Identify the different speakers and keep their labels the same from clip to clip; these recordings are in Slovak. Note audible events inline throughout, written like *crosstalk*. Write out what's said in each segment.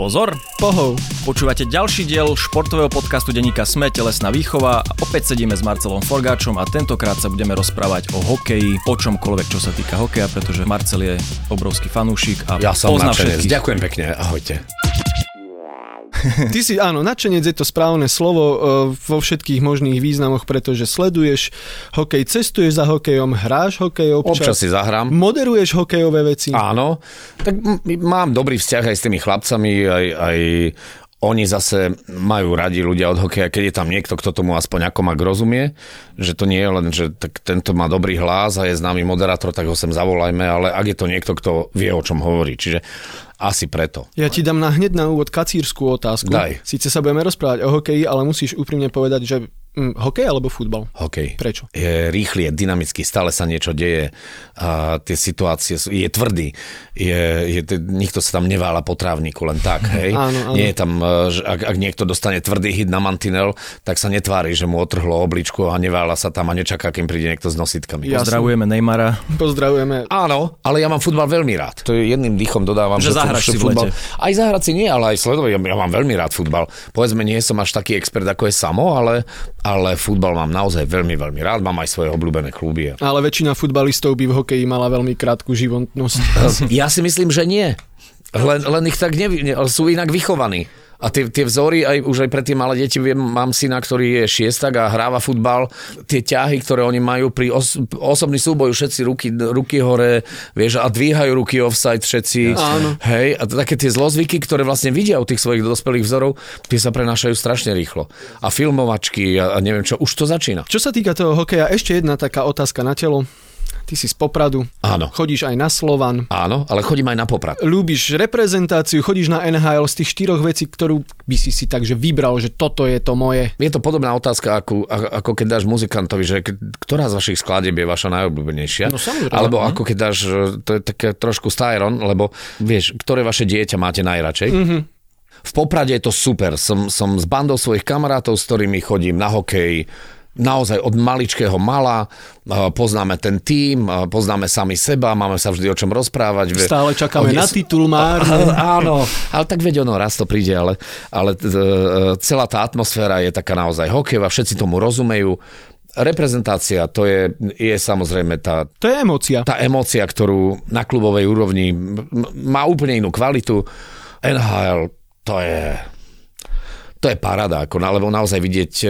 Speaker 1: Pozor!
Speaker 2: Pohov.
Speaker 1: Počúvate ďalší diel športového podcastu denníka Sme telesná výchova. Opäť sedíme s Marcelom Forgáčom a tentokrát sa budeme rozprávať o hokeji, o čomkoľvek, čo sa týka hokeja, pretože Marcel je obrovský fanúšik a
Speaker 3: Ja
Speaker 1: pozná všetkých.
Speaker 3: Ďakujem pekne. Ahojte.
Speaker 2: Ty si, áno, nadšenec je to správne slovo e, vo všetkých možných významoch, pretože sleduješ hokej, cestuješ za hokejom, hráš hokej občas,
Speaker 3: Občas si zahrám.
Speaker 2: moderuješ hokejové veci.
Speaker 3: Áno, tak m- mám dobrý vzťah aj s tými chlapcami, aj, aj oni zase majú radi ľudia od hokeja, keď je tam niekto, kto tomu aspoň ako mak rozumie, že to nie je len, že tak tento má dobrý hlas a je známy moderátor, tak ho sem zavolajme, ale ak je to niekto, kto vie, o čom hovorí. Čiže asi preto.
Speaker 2: Ja ti dám na hneď na úvod kacírskú otázku.
Speaker 3: Daj.
Speaker 2: Síce sa budeme rozprávať o hokeji, ale musíš úprimne povedať, že hm, hokej alebo futbal?
Speaker 3: Hokej.
Speaker 2: Prečo?
Speaker 3: Je rýchly, je dynamický, stále sa niečo deje. A tie situácie sú, je tvrdý. Je, je, nikto sa tam nevála po trávniku len tak, *laughs* hej.
Speaker 2: Áno, áno.
Speaker 3: Nie je tam, e, že ak, ak niekto dostane tvrdý hit na mantinel, tak sa netvári, že mu otrhlo obličku a nevála sa tam a nečaká, kým príde niekto s nositkami.
Speaker 2: Ja-
Speaker 1: Pozdravujeme Neymara.
Speaker 2: Pozdravujeme.
Speaker 3: Áno, ale ja mám futbal veľmi rád. To je jedným dýchom dodávam,
Speaker 1: Že
Speaker 3: fu-
Speaker 1: zahraš si
Speaker 3: futbal. Aj zahrať si nie, ale aj sledovať. Ja, ja mám veľmi rád futbal. Povedzme, nie som až taký expert, ako je Samo, ale, ale futbal mám naozaj veľmi, veľmi rád. Mám aj svoje obľúbené kluby.
Speaker 2: Ale väčšina futbalistov by v hokeji mala veľmi krátku životnosť. *laughs*
Speaker 3: Ja si myslím, že nie. Len, len ich tak nevi, ne, sú inak vychovaní. A tie, tie vzory, aj, už aj pre tie malé deti, viem, mám syna, ktorý je šiestak a hráva futbal, tie ťahy, ktoré oni majú pri os, osobný súboj, všetci ruky, ruky hore, vieš, a dvíhajú ruky offside všetci.
Speaker 2: Áno.
Speaker 3: Hej, a také tie zlozvyky, ktoré vlastne vidia u tých svojich dospelých vzorov, tie sa prenášajú strašne rýchlo. A filmovačky a, a neviem čo, už to začína.
Speaker 2: Čo sa týka toho hokeja, ešte jedna taká otázka na telo. Ty si z Popradu,
Speaker 3: Áno.
Speaker 2: chodíš aj na Slovan,
Speaker 3: Áno, ale chodím aj na poprat.
Speaker 2: ľúbiš reprezentáciu, chodíš na NHL z tých štyroch vecí, ktorú by si si takže vybral, že toto je to moje.
Speaker 3: Je to podobná otázka, ako, ako keď dáš muzikantovi, že ktorá z vašich skladieb je vaša najobľúbenejšia.
Speaker 2: No, samozrejme.
Speaker 3: Alebo ako keď dáš, e, to je také trošku styron, lebo vieš, ktoré vaše dieťa máte najradšej. Mm-hmm. V Poprade je to super. Som, som s bandou svojich kamarátov, s ktorými chodím na hokej, naozaj od maličkého mala, e, poznáme ten tím, e, poznáme sami seba, máme sa vždy o čom rozprávať.
Speaker 2: Stále čakáme na titul, Már.
Speaker 3: Áno, ale tak veď ono, raz to príde, ale, ale e, celá tá atmosféra je taká naozaj hokejová, všetci tomu rozumejú. Reprezentácia, to je, je samozrejme tá,
Speaker 2: To je emócia.
Speaker 3: tá emócia, ktorú na klubovej úrovni má úplne inú kvalitu. NHL, to je... To je paráda, ako, lebo naozaj vidieť, e,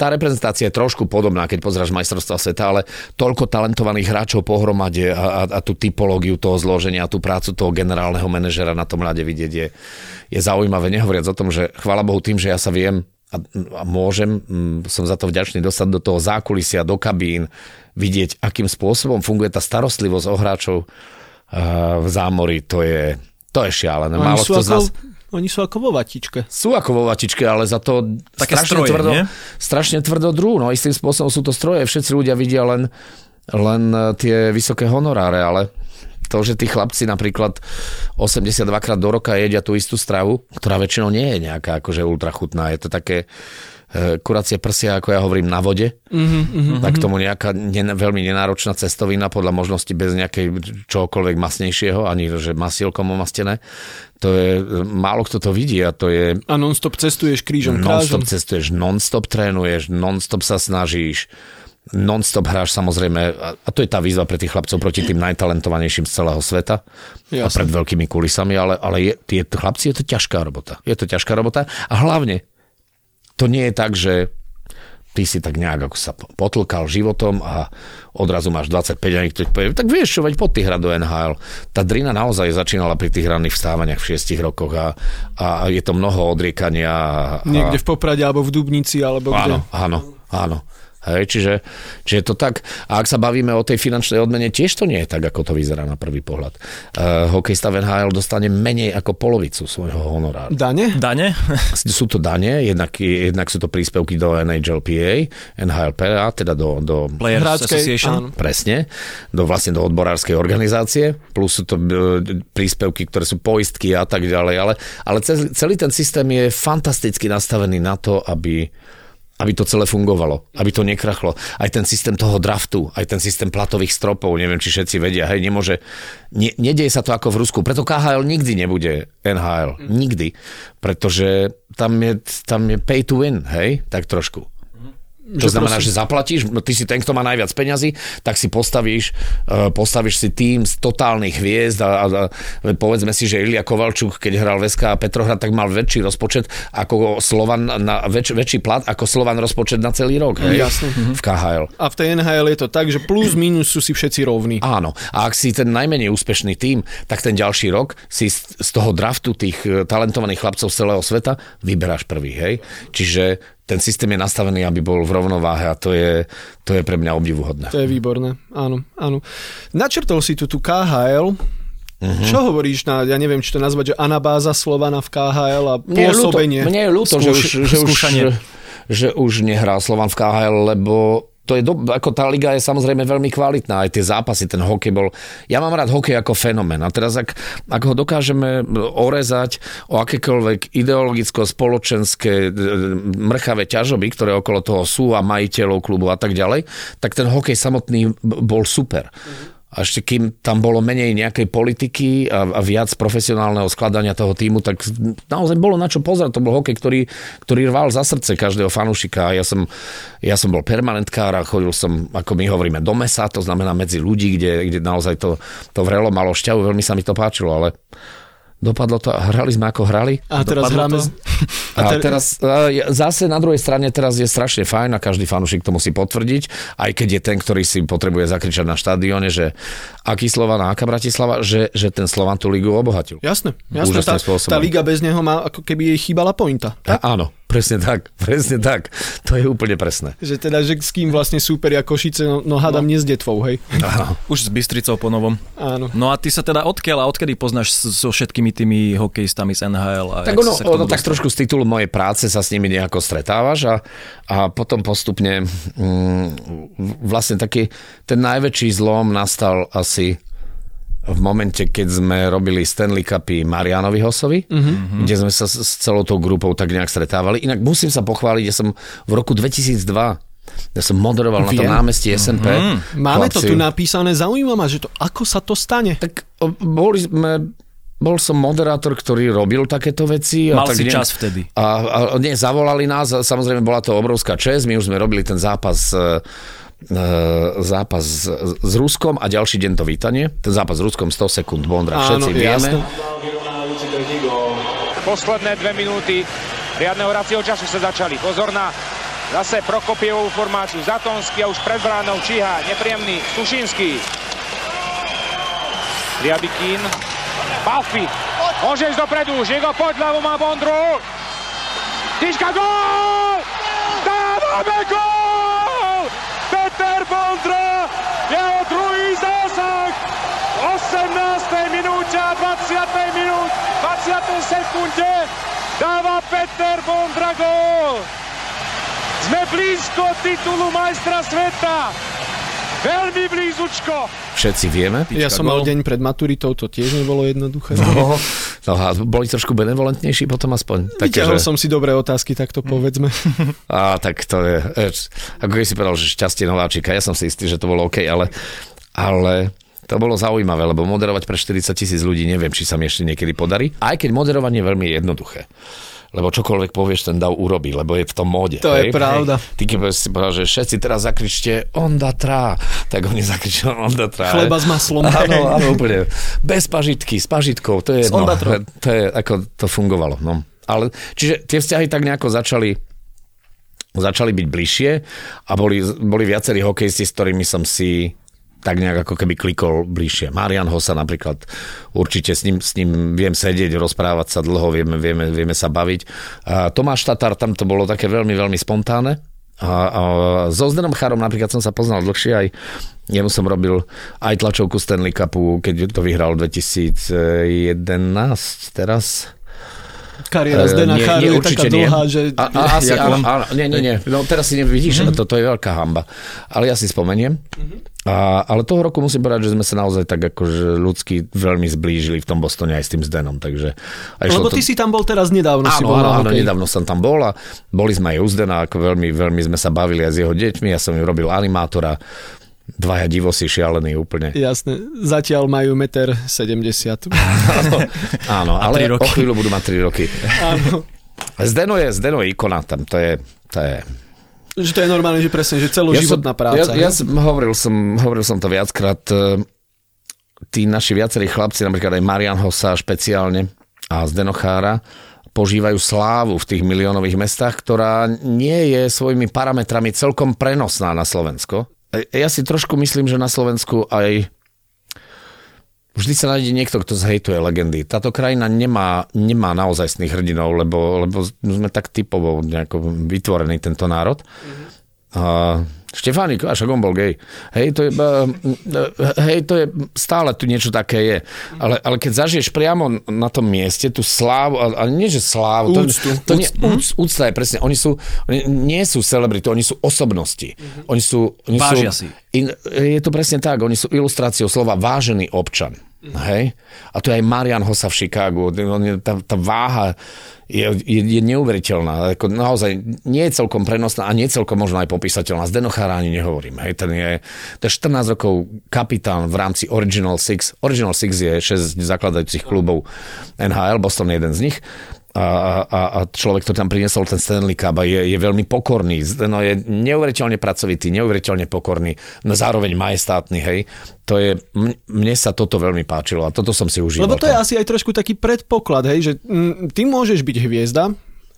Speaker 3: tá reprezentácia je trošku podobná, keď pozráš majstrovstva sveta, ale toľko talentovaných hráčov pohromade a, a, a tú typológiu toho zloženia, tú prácu toho generálneho manažera na tom ľade vidieť je, je zaujímavé. Nehovoriac o tom, že chvála Bohu tým, že ja sa viem a, a môžem, som za to vďačný, dostať do toho zákulisia, do kabín, vidieť, akým spôsobom funguje tá starostlivosť o hráčov a, v zámori, to je, to je šialené. Málo kto z nás
Speaker 2: oni sú ako vo vatičke.
Speaker 3: sú ako vo vatičke, ale za to
Speaker 1: Také
Speaker 3: strašne,
Speaker 1: stroje,
Speaker 3: tvrdo,
Speaker 1: nie?
Speaker 3: strašne tvrdo drú. No istým spôsobom sú to stroje, všetci ľudia vidia len, len e, tie vysoké honoráre, ale to, že tí chlapci napríklad 82 krát do roka jedia tú istú stravu, ktorá väčšinou nie je nejaká akože ultra chutná, je to také kuracie prsia, ako ja hovorím, na vode. Mm-hmm, tak tomu nejaká ne, veľmi nenáročná cestovina podľa možnosti bez nejakej čokoľvek masnejšieho, ani že masielkom omastené. To je, málo kto to vidí a to je
Speaker 2: A non-stop cestuješ krížom
Speaker 3: Non-stop
Speaker 2: krážom.
Speaker 3: cestuješ, non-stop trénuješ, non-stop sa snažíš, non-stop hráš samozrejme, a a to je tá výzva pre tých chlapcov proti tým najtalentovanejším z celého sveta a
Speaker 2: Jasne.
Speaker 3: pred veľkými kulisami, ale, ale je, tie chlapci je to ťažká robota. Je to ťažká robota a hlavne to nie je tak, že ty si tak nejak ako sa potlkal životom a odrazu máš 25 a niekto povie, tak vieš čo, veď pod tých hrať do NHL. Tá drina naozaj začínala pri tých ranných vstávaniach v 6 rokoch a, a je to mnoho odriekania. A,
Speaker 2: Niekde v Poprade alebo v Dubnici alebo kde.
Speaker 3: Áno, áno, áno. Hej, čiže, čiže to tak. A ak sa bavíme o tej finančnej odmene, tiež to nie je tak, ako to vyzerá na prvý pohľad. Uh, hokejista v NHL dostane menej ako polovicu svojho honoráru.
Speaker 2: Dane?
Speaker 1: Dane? *laughs*
Speaker 3: Sú to dane, jednak, jednak sú to príspevky do NHLPA, NHLPA, teda do, do
Speaker 1: Players Association?
Speaker 2: áno.
Speaker 3: Presne, do vlastne do odborárskej organizácie, plus sú to e, príspevky, ktoré sú poistky a tak ďalej, ale, ale celý ten systém je fantasticky nastavený na to, aby aby to celé fungovalo, aby to nekrachlo. Aj ten systém toho draftu, aj ten systém platových stropov, neviem, či všetci vedia, hej, nemôže, ne, nedieje sa to ako v Rusku, preto KHL nikdy nebude NHL, nikdy, pretože tam je, tam je pay to win, hej, tak trošku. To že znamená, prosím. že zaplatíš, no ty si ten, kto má najviac peňazí, tak si postavíš, uh, postavíš si tým z totálnych hviezd a, a, a povedzme si, že Ilia Kovalčuk, keď hral v SK Petrohrad, tak mal väčší rozpočet ako Slovan, na, väč, väčší plat ako Slovan rozpočet na celý rok. Hej?
Speaker 2: Jasne.
Speaker 3: V KHL.
Speaker 2: A v tej NHL je to tak, že plus minus sú si všetci rovní.
Speaker 3: Áno. A ak si ten najmenej úspešný tým, tak ten ďalší rok si z, z toho draftu tých eh, talentovaných chlapcov z celého sveta vyberáš prvý. Hej? Čiže ten systém je nastavený, aby bol v rovnováhe a to je, to je pre mňa obdivuhodné.
Speaker 2: To je výborné, áno, áno. Načrtol si tu tú KHL, Uh-huh. Čo hovoríš na, ja neviem, či to nazvať, že anabáza Slovana v KHL a pôsobenie?
Speaker 3: Mne je ľúto, Skúš, že, už, že, už, že už nehrá Slovan v KHL, lebo to je do, ako tá liga je samozrejme veľmi kvalitná, aj tie zápasy, ten hokej bol... Ja mám rád hokej ako fenomén a teraz ak, ak ho dokážeme orezať o akékoľvek ideologicko-spoločenské e, mrchavé ťažoby, ktoré okolo toho sú a majiteľov klubu a tak ďalej, tak ten hokej samotný bol super. Mm-hmm a ešte kým tam bolo menej nejakej politiky a, a viac profesionálneho skladania toho týmu, tak naozaj bolo na čo pozerať. To bol hokej, ktorý, ktorý rval za srdce každého fanúšika. Ja som, ja som bol permanentkár a chodil som, ako my hovoríme, do mesa, to znamená medzi ľudí, kde, kde naozaj to, to vrelo malo šťavu. Veľmi sa mi to páčilo, ale dopadlo to, hrali sme ako hrali.
Speaker 2: A teraz hráme... To?
Speaker 3: A, a teraz zase na druhej strane teraz je strašne fajn a každý fanúšik to musí potvrdiť, aj keď je ten, ktorý si potrebuje zakričať na štadióne, že aký Slovan a aká Bratislava, že, že ten Slovan tú ligu obohatil.
Speaker 2: Jasné, jasné. Tá, tá liga bez neho má ako keby jej chýbala pointa.
Speaker 3: Tak? A, áno, Presne tak, presne tak. To je úplne presné.
Speaker 2: Že teda, že s kým vlastne súperia Košice, no, no hádam no. nie s detvou, hej.
Speaker 1: Aha. Už s Bystricou po novom.
Speaker 2: Áno.
Speaker 1: No a ty sa teda odkiaľ a odkedy poznáš so všetkými tými hokejistami z NHL? A
Speaker 3: tak ono, ono tak trošku z titulu mojej práce sa s nimi nejako stretávaš a, a potom postupne mm, vlastne taký ten najväčší zlom nastal asi v momente, keď sme robili Stanley Cupy Marianovi Hosovi, uh-huh. kde sme sa s celou tou grupou tak nejak stretávali. Inak musím sa pochváliť, že som v roku 2002 ja som moderoval Viem. na tom námestí SMP.
Speaker 2: Mm-hmm. Máme to tu napísané, zaujímavé, že to, ako sa to stane?
Speaker 3: Tak boli sme bol som moderátor, ktorý robil takéto veci.
Speaker 1: Mal
Speaker 3: a tak
Speaker 1: si ne, čas vtedy.
Speaker 3: A, a nie, zavolali nás, samozrejme bola to obrovská čest, my už sme robili ten zápas E, zápas s, s Ruskom a ďalší deň to vítanie. Ten zápas s Ruskom 100 sekúnd Bondra, všetci Áno, vieme.
Speaker 4: Posledné dve minúty riadneho hracieho času sa začali. Pozor na zase Prokopievovú formáciu. Zatonsky a už pred bránou číha nepríjemný Sušinský. Riabikín. Balfi. Môže ísť dopredu. Žigo poď, ľavo má Bondru. Tyčka gól! Dávame gól! Jeho druhý zásah v 18. minúte a 20. minút, 20. sekunde dáva Peter Bondra gól. Sme blízko titulu majstra sveta. Veľmi blízučko.
Speaker 3: Všetci vieme.
Speaker 2: Ja som mal deň pred maturitou, to tiež nebolo jednoduché.
Speaker 3: No, no a boli trošku benevolentnejší potom aspoň.
Speaker 2: Vyťahol že... som si dobré otázky, tak to povedzme.
Speaker 3: A tak to je, ako keď si povedal, že šťastie nováčika, ja som si istý, že to bolo OK, ale, ale to bolo zaujímavé, lebo moderovať pre 40 tisíc ľudí neviem, či sa mi ešte niekedy podarí. Aj keď moderovanie je veľmi jednoduché lebo čokoľvek povieš, ten dav urobí, lebo je v tom móde.
Speaker 2: To hej? je pravda.
Speaker 3: Hej. Ty keď si povedal, že všetci teraz zakričte Onda trá, tak oni *laughs* zakričali Onda trá.
Speaker 2: Chleba s maslom.
Speaker 3: Áno, áno, úplne. Bez pažitky, s pažitkou, to je jedno. To je, ako to fungovalo. No. Ale, čiže tie vzťahy tak nejako začali začali byť bližšie a boli, boli viacerí hokejisti, s ktorými som si tak nejak ako keby klikol bližšie. Marian Hosa napríklad, určite s ním, s ním viem sedieť, rozprávať sa dlho, vieme, vieme, vieme sa baviť. A Tomáš Tatar, tam to bolo také veľmi, veľmi spontánne. A, a so Zdenom Charom napríklad som sa poznal dlhšie, aj jemu som robil aj tlačovku Stanley Cupu, keď to vyhral 2011, teraz
Speaker 2: kariéra Zdena uh, Cháru je taká dlhá, že...
Speaker 3: A, a, asi, áno, áno, nie, nie, nie. No teraz si nevidíš, mm-hmm. to, to je veľká hamba. Ale ja si spomeniem. Mm-hmm. A, ale toho roku musím povedať, že sme sa naozaj tak akože ľudsky veľmi zblížili v tom Bostone aj s tým Zdenom. Takže,
Speaker 2: Lebo
Speaker 3: to...
Speaker 2: ty si tam bol teraz nedávno. si
Speaker 3: Áno,
Speaker 2: bol
Speaker 3: áno, áno, nedávno som tam bol a boli sme aj u Zdena, ako veľmi, veľmi sme sa bavili aj s jeho deťmi, ja som im robil animátora, dvaja divosi šialení úplne.
Speaker 2: Jasné, zatiaľ majú 1,70 m. *laughs*
Speaker 3: Áno, áno ale
Speaker 1: roky.
Speaker 3: o chvíľu budú mať 3 roky.
Speaker 2: Áno.
Speaker 3: Zdeno je, Zdeno je ikona tam, to je, to je
Speaker 2: Že to je normálne, že presne, že celoživotná
Speaker 3: som,
Speaker 2: práca.
Speaker 3: Ja, ja som, hovoril, som, hovoril som to viackrát. e, Tí naši viacerí chlapci, napríklad aj Marian Hossa špeciálne a Zdenochára, požívajú slávu v tých miliónových mestách, ktorá nie je svojimi parametrami celkom prenosná na Slovensko. E, Ja si trošku myslím, že na Slovensku aj vždy sa nájde niekto, kto zhejtuje legendy. Táto krajina nemá, nemá naozajstných hrdinov, lebo, lebo sme tak typovo nejako vytvorený tento národ. A Štefánik, a však on bol gay. Hej, to je, uh, hej, to je, stále tu niečo také je. Ale, ale keď zažiješ priamo na tom mieste tú slávu, ale nie, že slávu, to,
Speaker 2: Úctu.
Speaker 3: to nie, úc, úcta je presne, oni sú, oni nie sú celebrity, oni sú osobnosti. Oni sú, oni
Speaker 1: Vážia
Speaker 3: sú,
Speaker 1: si.
Speaker 3: In, je to presne tak, oni sú ilustráciou slova vážený občan. Hej? A to je aj Marian Hossa v Chicagu. Tá, tá váha je, je, je neuveriteľná. Ako naozaj nie je celkom prenosná a nie je celkom možno aj popísateľná. Z Denochára ani nehovorím. Hej? Ten je, je 14 rokov kapitán v rámci Original Six. Original Six je 6 zakladajúcich klubov NHL, Boston je jeden z nich a, a, a človek, ktorý tam priniesol ten Stanley Cup a je, je veľmi pokorný, no je neuveriteľne pracovitý, neuveriteľne pokorný, no zároveň majestátny, hej. To je, m- mne sa toto veľmi páčilo a toto som si užíval.
Speaker 2: Lebo to je asi aj trošku taký predpoklad, hej, že mm, ty môžeš byť hviezda,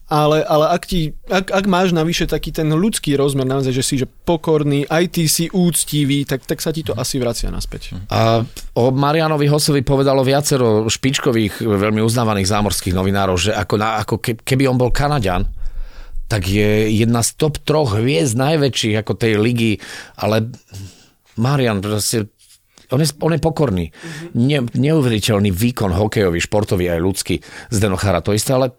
Speaker 2: ale, ale ak, ti, ak, ak máš navyše taký ten ľudský rozmer, naozaj, že si že pokorný, aj ty si úctivý, tak, tak sa ti to asi vracia naspäť.
Speaker 3: A o Marianovi Hosovi povedalo viacero špičkových, veľmi uznávaných zámorských novinárov, že ako, na, ako ke- keby on bol Kanaďan, tak je jedna z top troch hviezd najväčších ako tej ligy, ale Marian proste on je, on je pokorný. Ne, neuveriteľný výkon hokejový, športový aj ľudský. Z Denochara, to isté, ale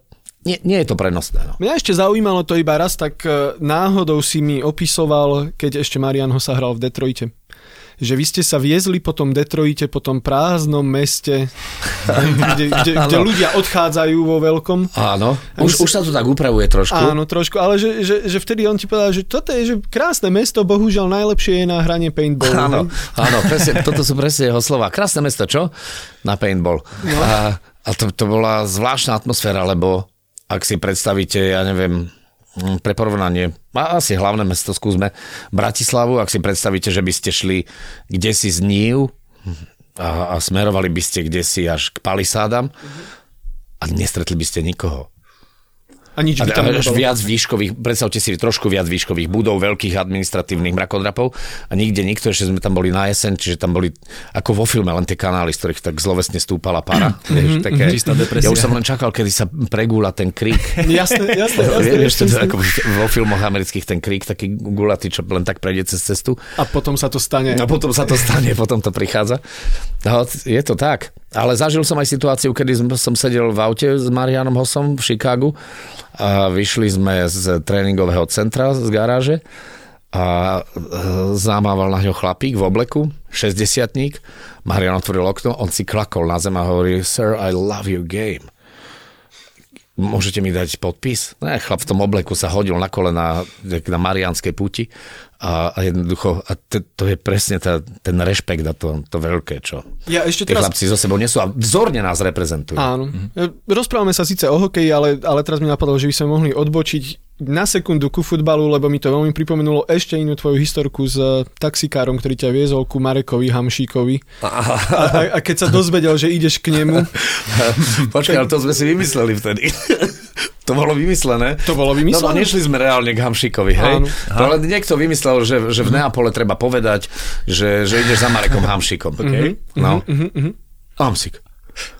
Speaker 3: nie, nie je to prenosné. No.
Speaker 2: Mňa ešte zaujímalo to iba raz, tak e, náhodou si mi opisoval, keď ešte Marian ho sa hral v Detroite že vy ste sa viezli po tom Detroite, po tom prázdnom meste, *laughs* kde, kde, kde ľudia odchádzajú vo veľkom.
Speaker 3: Áno, už,
Speaker 2: si-
Speaker 3: už sa to tak upravuje trošku.
Speaker 2: Áno, trošku, ale že, že, že vtedy on ti povedal, že toto je že krásne mesto, bohužiaľ najlepšie je na hranie paintballu.
Speaker 3: Áno, áno presne, toto sú presne jeho slova. Krásne mesto, čo? Na paintball. No. A, a to, to bola zvláštna atmosféra, lebo ak si predstavíte, ja neviem, mm, pre porovnanie, asi hlavné mesto skúsme, Bratislavu, ak si predstavíte, že by ste šli kde si z Nív a, a smerovali by ste kde si až k palisádam a nestretli by ste nikoho.
Speaker 2: A nič by tam
Speaker 3: a viac výškových, predstavte si trošku viac výškových budov, veľkých administratívnych mrakodrapov a nikde nikto, ešte sme tam boli na jeseň, čiže tam boli ako vo filme len tie kanály, z ktorých tak zlovesne stúpala para. *clears throat* vieš, také,
Speaker 1: Čistá depresia.
Speaker 3: ja už som len čakal, kedy sa pregúla ten krík. *laughs*
Speaker 2: Jasné, jasné, jasné.
Speaker 3: Vieš, to, ako vo filmoch amerických ten krík, taký gulatý, čo len tak prejde cez cestu.
Speaker 2: A potom sa to stane.
Speaker 3: A potom sa to stane, *laughs* potom to prichádza. No, je to tak. Ale zažil som aj situáciu, kedy som- sedel v aute s Marianom Hossom v Chicagu a vyšli sme z tréningového centra z garáže a e, zamával na ňo chlapík v obleku, 60 Marian otvoril okno, on si klakol na zem a hovorí Sir, I love your game. Môžete mi dať podpis? Ne, chlap v tom obleku sa hodil na kolena na Marianskej puti a, a jednoducho, a to, to je presne tá, ten rešpekt a to, to veľké, čo
Speaker 2: Ja ešte teraz...
Speaker 3: chlapci so sebou nesú a vzorne nás reprezentujú.
Speaker 2: Áno. Rozprávame sa síce o hokeji, ale, ale teraz mi napadlo, že by sme mohli odbočiť na sekundu ku futbalu, lebo mi to veľmi pripomenulo ešte inú tvoju historku s eh, taxikárom, ktorý ťa viezol ku Marekovi Hamšíkovi. A, a, a keď sa *laughs* dozvedel, že ideš k nemu,
Speaker 3: Počkaj, ale to sme si vymysleli vtedy. *laughs* to bolo vymyslené.
Speaker 2: To bolo
Speaker 3: No,
Speaker 2: vymyslené?
Speaker 3: no nešli sme reálne k Hamšikovi, hej?
Speaker 2: Áno.
Speaker 3: To len niekto vymyslel, že, že v Neapole treba povedať, že, že ideš za Marekom Hamšikom. Okay? No. Hamsik.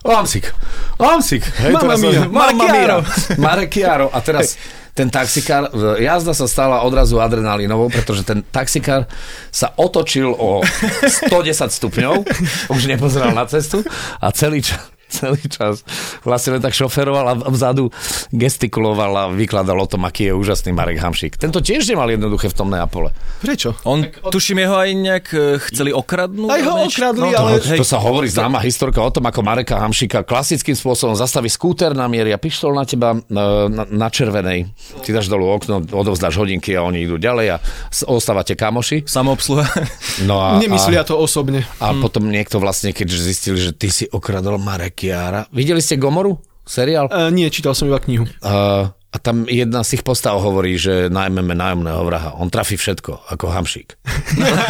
Speaker 3: Hamsik. Hamsik. Hej, teraz-
Speaker 2: mia. Marekiaro.
Speaker 3: mia. Marekiaro. A teraz ten taxikár, jazda sa stala odrazu adrenalinovou, pretože ten taxikár sa otočil o *laughs* 110 stupňov, už nepozeral na cestu a celý čas celý čas. Vlastne len tak šoferoval a vzadu gestikuloval a vykladal o tom, aký je úžasný Marek Hamšík. Tento tiež nemal jednoduché v tom Neapole.
Speaker 2: Prečo?
Speaker 1: On, tuším, jeho aj nejak e, chceli okradnúť.
Speaker 2: Aj ho okradli,
Speaker 1: No,
Speaker 2: ale-
Speaker 1: hej.
Speaker 3: To sa hovorí známa historka o tom, ako Mareka Hamšíka klasickým spôsobom zastaví skúter na miery a pištol na teba e, na, na červenej. Ty dáš dolu okno, odovzdáš hodinky a oni idú ďalej a ostávate kamoši.
Speaker 1: Samoobsluha.
Speaker 3: No a,
Speaker 2: Nemyslia
Speaker 3: a,
Speaker 2: to osobne.
Speaker 3: a potom niekto vlastne, keď zistili, že ty si okradol Marekiara. Videli ste Gomoru? Seriál?
Speaker 2: Uh, nie, čítal som iba knihu.
Speaker 3: Uh, a tam jedna z tých postav hovorí, že najmeme nájomného vraha. On trafí všetko, ako hamšík.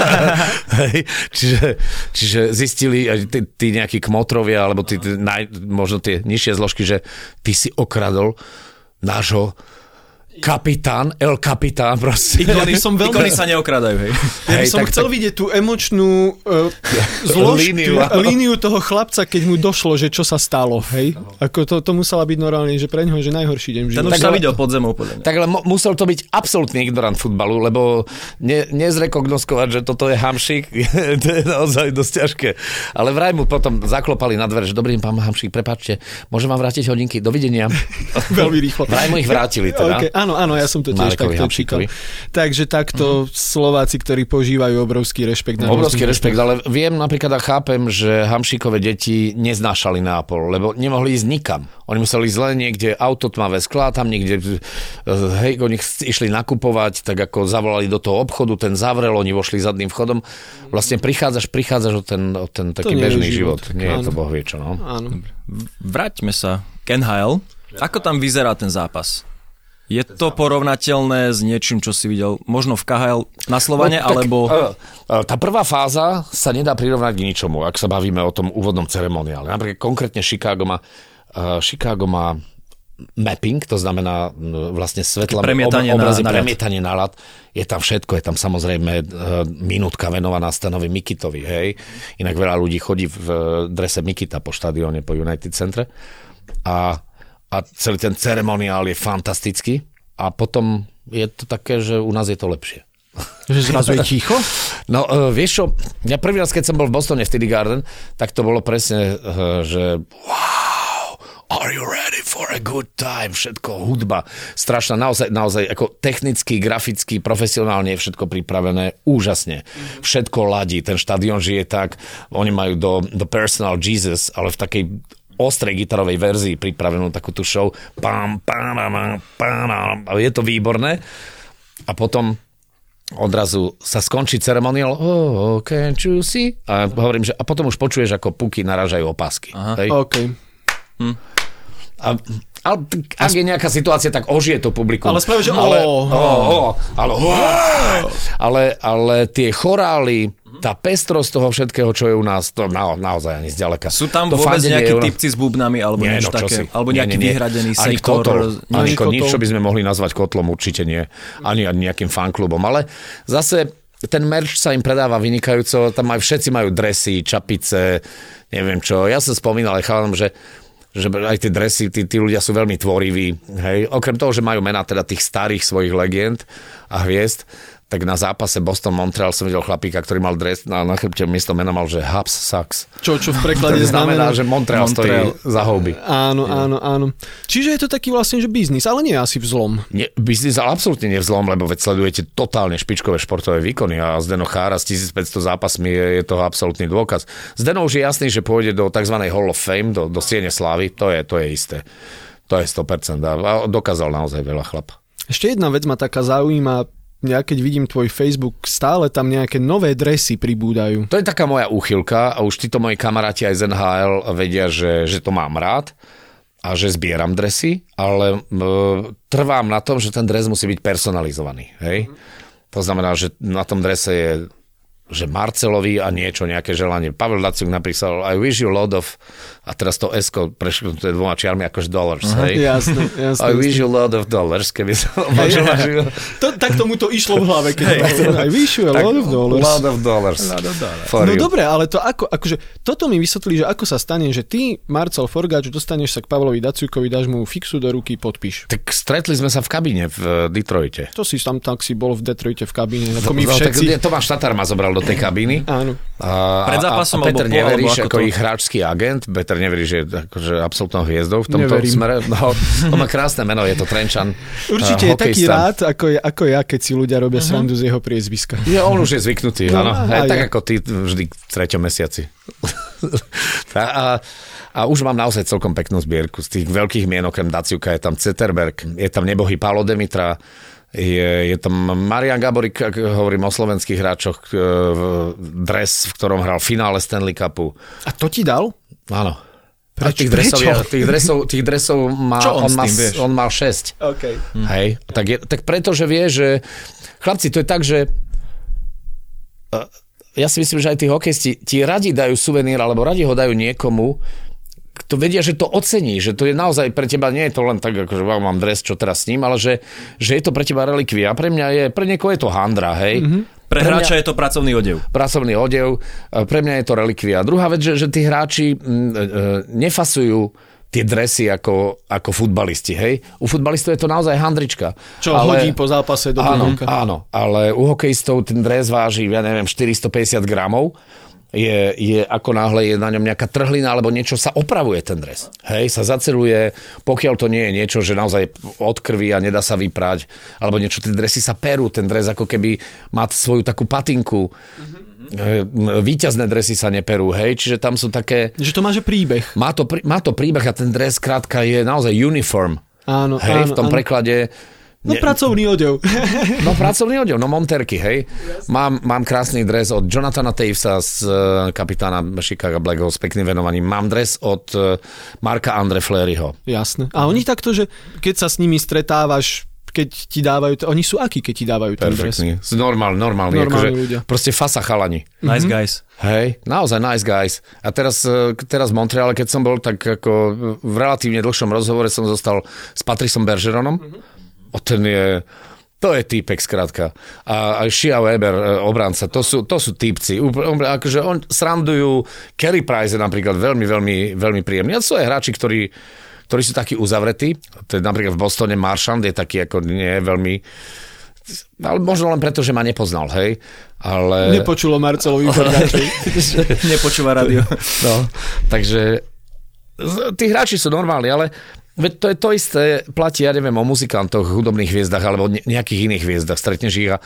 Speaker 3: *laughs* Hej, čiže, čiže zistili aj tí, tí nejakí kmotrovia, alebo tí, tí naj, možno tie nižšie zložky, že ty si okradol nášho kapitán, El Kapitán proste.
Speaker 2: Ikony som veľmi...
Speaker 1: Ikony sa neokradajú, hej.
Speaker 2: Ja by
Speaker 3: Hej,
Speaker 2: som
Speaker 3: tak-
Speaker 2: chcel
Speaker 3: tak-
Speaker 2: vidieť tú emočnú uh, zložku,
Speaker 3: Líniu,
Speaker 2: líniu, toho chlapca, keď mu došlo, že čo sa stalo, hej? Ako to, to musela byť normálne, že pre ňoho že najhorší deň v
Speaker 1: Ten
Speaker 2: živote.
Speaker 1: už sa videl pod zemou, podľa mňa.
Speaker 3: Tak ale musel to byť absolútny ignorant futbalu, lebo ne, nezrekognoskovať, že toto je hamšík, *laughs* to je naozaj dosť ťažké. Ale vraj mu potom zaklopali na dvere, že dobrý pán hamšík, prepáčte, môžem vám vrátiť hodinky, dovidenia. *laughs*
Speaker 2: Veľmi rýchlo.
Speaker 3: Vraj mu ich vrátili teda.
Speaker 2: Okay, áno, áno, ja som to tiež
Speaker 3: Marekovi
Speaker 2: takto
Speaker 3: Hamšíkovi.
Speaker 2: čítal. Takže takto Slováci, ktorí požívajú obrovský rešpekt. Na
Speaker 3: Obrovský rešpekt, ale viem napríklad a chápem, že hamšíkové deti neznášali Neapol, lebo nemohli ísť nikam. Oni museli ísť len niekde autotmavé sklá, tam niekde, eh, hej, oni išli nakupovať, tak ako zavolali do toho obchodu, ten zavrel, oni vošli zadným vchodom. Vlastne prichádzaš, prichádzaš o ten, o ten taký
Speaker 2: je
Speaker 3: bežný
Speaker 2: život.
Speaker 3: život. Nie je to
Speaker 2: Áno.
Speaker 3: boh vie čo, no.
Speaker 2: Áno.
Speaker 1: Vráťme sa k NHL. Ako tam vyzerá ten zápas? Je to porovnateľné s niečím, čo si videl možno v KHL na Slovane,
Speaker 3: No, tak,
Speaker 1: alebo...
Speaker 3: eh, eh, Tá prvá fáza sa nedá prirovnať k ničomu, ak sa bavíme o tom úvodnom ceremoniále. Napríklad konkrétne Chicago má, eh, Chicago má mapping, to znamená vlastne svetla,
Speaker 1: Premietanie na-
Speaker 3: obrazy,
Speaker 1: na
Speaker 3: premietanie na ľad. Je tam všetko, je tam samozrejme minútka venovaná Stanovi Mikitovi, hej. Inak veľa ľudí chodí v drese Mikita po štadióne, po United Centre. A, a celý ten ceremoniál je fantastický. A potom je to také, že u nás je to lepšie.
Speaker 2: Že zrazu je ticho? *laughs*
Speaker 3: No, uh, vieš čo, ja prvý raz, keď som bol v Bostone v TD Garden, tak to bolo presne, uh, že wow, are you ready for a good time? Všetko, hudba, strašná, naozaj, naozaj ako technicky, graficky, profesionálne je všetko pripravené, úžasne. Všetko ladí, ten štadión žije tak, oni majú do, do Personal Jesus, ale v takej ostrej gitarovej verzii pripravenú takú tú show. Pam, pam, pam, pam, a je to výborné. A potom odrazu sa skončí ceremoniál, oh, can't you see? A hovorím, že a potom už počuješ, ako puky narážajú opasky. Hej?
Speaker 2: OK.
Speaker 3: A, ale ak je nejaká situácia, tak ožije to publikum.
Speaker 2: Ale spraví, že
Speaker 3: ale,
Speaker 2: ó.
Speaker 3: ó, ó, ale, ó, ale, ale tie chorály, tá pestrosť toho všetkého, čo je u nás, to na, naozaj ani zďaleka.
Speaker 1: Sú tam
Speaker 3: to
Speaker 1: vôbec nejakí
Speaker 3: je
Speaker 1: typci s bubnami, alebo
Speaker 3: Nie,
Speaker 1: niečo
Speaker 3: no,
Speaker 1: také?
Speaker 3: si.
Speaker 1: Alebo
Speaker 3: Nie,
Speaker 1: nejaký
Speaker 3: nie, nie.
Speaker 1: vyhradený
Speaker 3: Ani
Speaker 1: sektor?
Speaker 3: kotol,
Speaker 1: Nie,
Speaker 3: ani
Speaker 2: kotol.
Speaker 3: nič, čo by sme mohli nazvať kotlom, určite nie. Ani, ani nejakým fanklubom. Ale zase ten merch sa im predáva vynikajúco, tam aj všetci majú dresy, čapice, neviem čo. Ja som spomínal aj chalanom, že že aj tie dresy, tí, tí ľudia sú veľmi tvoriví. Hej. Okrem toho, že majú mená teda tých starých svojich legend a hviezd, tak na zápase Boston-Montreal som videl chlapíka, ktorý mal dres na, na chrbte miesto mena mal, že Habs sucks.
Speaker 2: Čo, čo v preklade *laughs*
Speaker 3: znamená,
Speaker 2: znamená...
Speaker 3: že Montreal,
Speaker 1: Montreal.
Speaker 3: stojí za houby.
Speaker 2: Áno, áno, áno. Čiže je to taký vlastne, že biznis, ale nie asi vzlom.
Speaker 3: Nie, biznis ale absolútne nevzlom, lebo veď sledujete totálne špičkové športové výkony a Zdeno Chára s 1500 zápasmi je, je toho absolútny dôkaz. Zdeno už je jasný, že pôjde do tzv. Hall of Fame, do, do Siene Slávy, to je, to je isté. To je 100% a a dokázal naozaj veľa chlap.
Speaker 2: Ešte jedna vec ma taká zaujíma, ja keď vidím tvoj Facebook, stále tam nejaké nové dresy pribúdajú.
Speaker 3: To je taká moja úchylka a už títo moji kamaráti aj z NHL vedia, že, že to mám rád a že zbieram dresy, ale m, trvám na tom, že ten dres musí byť personalizovaný. Hej? To znamená, že na tom drese je že Marcelovi a niečo, nejaké želanie. Pavel Dacuk napísal I wish you a lot of a teraz to S prešlo to dvoma čiarmi akože dollars, hej?
Speaker 2: Jasné, *laughs* jasné.
Speaker 3: I wish you lot of dollars, keby som možno
Speaker 2: To, tak tomu to išlo v hlave, keď hey. I wish you a lot of dollars.
Speaker 3: Lot of dollars.
Speaker 2: No
Speaker 3: you.
Speaker 2: dobre, ale to ako, akože, toto mi vysvetlí, že ako sa stane, že ty, Marcel Forgáč, dostaneš sa k Pavlovi Dacukovi, dáš mu fixu do ruky, podpíš.
Speaker 3: Tak stretli sme sa v kabíne v eh, Detroite.
Speaker 2: To si tam tak si bol v Detroite v kabíne, ako my
Speaker 3: No, tak
Speaker 2: všetci.
Speaker 3: Tomáš Tatar ma zobral do do tej kabíny.
Speaker 2: Áno.
Speaker 3: A,
Speaker 1: Pred zápasom
Speaker 3: a, a Peter
Speaker 1: alebo alebo ako
Speaker 3: ako
Speaker 1: to?
Speaker 3: ich hráčský agent, Peter Neveriš je akože absolútnou hviezdou v tomto
Speaker 2: Neverím.
Speaker 3: smere. No, on má krásne meno, je to Trenčan. *laughs*
Speaker 2: Určite
Speaker 3: a,
Speaker 2: je taký rád, ako, je, ako ja, keď si ľudia robia srandu z jeho priezviska.
Speaker 3: Je, on už je zvyknutý,
Speaker 2: No,
Speaker 3: áno.
Speaker 2: aj
Speaker 3: Hej, tak
Speaker 2: ja.
Speaker 3: ako ty vždy v treťom mesiaci. *laughs* a, a, a už mám naozaj celkom peknú zbierku. Z tých veľkých mien, okrem Daciuka, je tam Ceterberg, je tam nebohý Pálo Demitra, je, je tam Marian Gaborik, ak hovorím o slovenských hráčoch, e, dres, v ktorom hral finále Stanley Cupu.
Speaker 2: A to ti dal?
Speaker 3: Áno. A
Speaker 2: Prečo?
Speaker 3: tých dresov,
Speaker 2: Prečo?
Speaker 3: tých dresov, tých dresov má,
Speaker 1: Čo on
Speaker 3: on, má,
Speaker 1: vieš?
Speaker 3: on mal 6.
Speaker 2: OK.
Speaker 3: Hej, tak, je, tak preto, že vie, že chlapci, to je tak, že eh, ja si myslím, že aj tí hokejisti ti radi dajú suvenír, alebo radi ho dajú niekomu, kto vedia, že to ocení, že to je naozaj pre teba, nie je to len tak, ako že mám dres, čo teraz s ním, ale že, že je to pre teba relikvia. A pre mňa je, pre niekoho je to handra, hej. Mm-hmm.
Speaker 1: Pre hráča je to pracovný odev.
Speaker 3: Pracovný odev, a pre mňa je to relikvia. Druhá vec, že, že tí hráči mm, e, e, nefasujú tie dresy ako, ako futbalisti, hej. U futbalistov je to naozaj handrička.
Speaker 2: Čo hodí po zápase do
Speaker 3: Áno,
Speaker 2: bunka.
Speaker 3: áno, ale u hokejistov ten dres váži, ja neviem, 450 gramov. Je, je ako náhle je na ňom nejaká trhlina alebo niečo sa opravuje ten dres. Hej, sa zaceluje, pokiaľ to nie je niečo, že naozaj od krvi a nedá sa vyprať, alebo niečo, tie dresy sa perú, ten dres ako keby má svoju takú patinku. Mm-hmm. Výťazné dresy sa neperú, hej, čiže tam sú také...
Speaker 2: Že to má že príbeh.
Speaker 3: Má to, má to príbeh a ten dres krátka je naozaj uniform.
Speaker 2: Áno,
Speaker 3: Hej,
Speaker 2: áno,
Speaker 3: v tom
Speaker 2: áno.
Speaker 3: preklade
Speaker 2: No
Speaker 3: Ne-
Speaker 2: pracovný odev. *laughs*
Speaker 3: No pracovný odev, no monterky, hej. Mám, mám krásny dres od Jonathana Tavesa z e, kapitána Chicago Blackhawks s pekným venovaním. Mám dres od e, Marka Andre Fleryho.
Speaker 2: Jasné. A oni takto, že keď sa s nimi stretávaš, keď ti dávajú, oni sú akí, keď ti dávajú ten dres?
Speaker 3: Perfektný. Z normál, normálny.
Speaker 2: Normálni
Speaker 3: akože,
Speaker 2: ľudia.
Speaker 3: Proste fasa chalani.
Speaker 1: Nice guys.
Speaker 3: Hej, naozaj nice guys. A teraz, e, teraz v Montreale, keď som bol, tak ako v relatívne dlhšom rozhovore som zostal s Patrisom Bergeronom. O ten je... To je týpek, skrátka. A, a Shia Weber, e, obranca, to sú, to sú týpci. Akože on srandujú, Kerry Price je napríklad veľmi, veľmi, veľmi príjemný. A sú aj hráči, ktorí, ktorí sú takí uzavretí. To je napríklad v Bostone Marchand je taký ako nie veľmi ale možno len preto, že ma nepoznal, hej. Ale...
Speaker 2: Nepočulo Marcelovi. *laughs*
Speaker 1: Nepočúva rádio.
Speaker 3: No, takže tí hráči sú normálni, ale veď to je to isté, platí, ja neviem, o muzikantoch, hudobných hviezdach alebo ne- nejakých iných hviezdach, stretneš ich a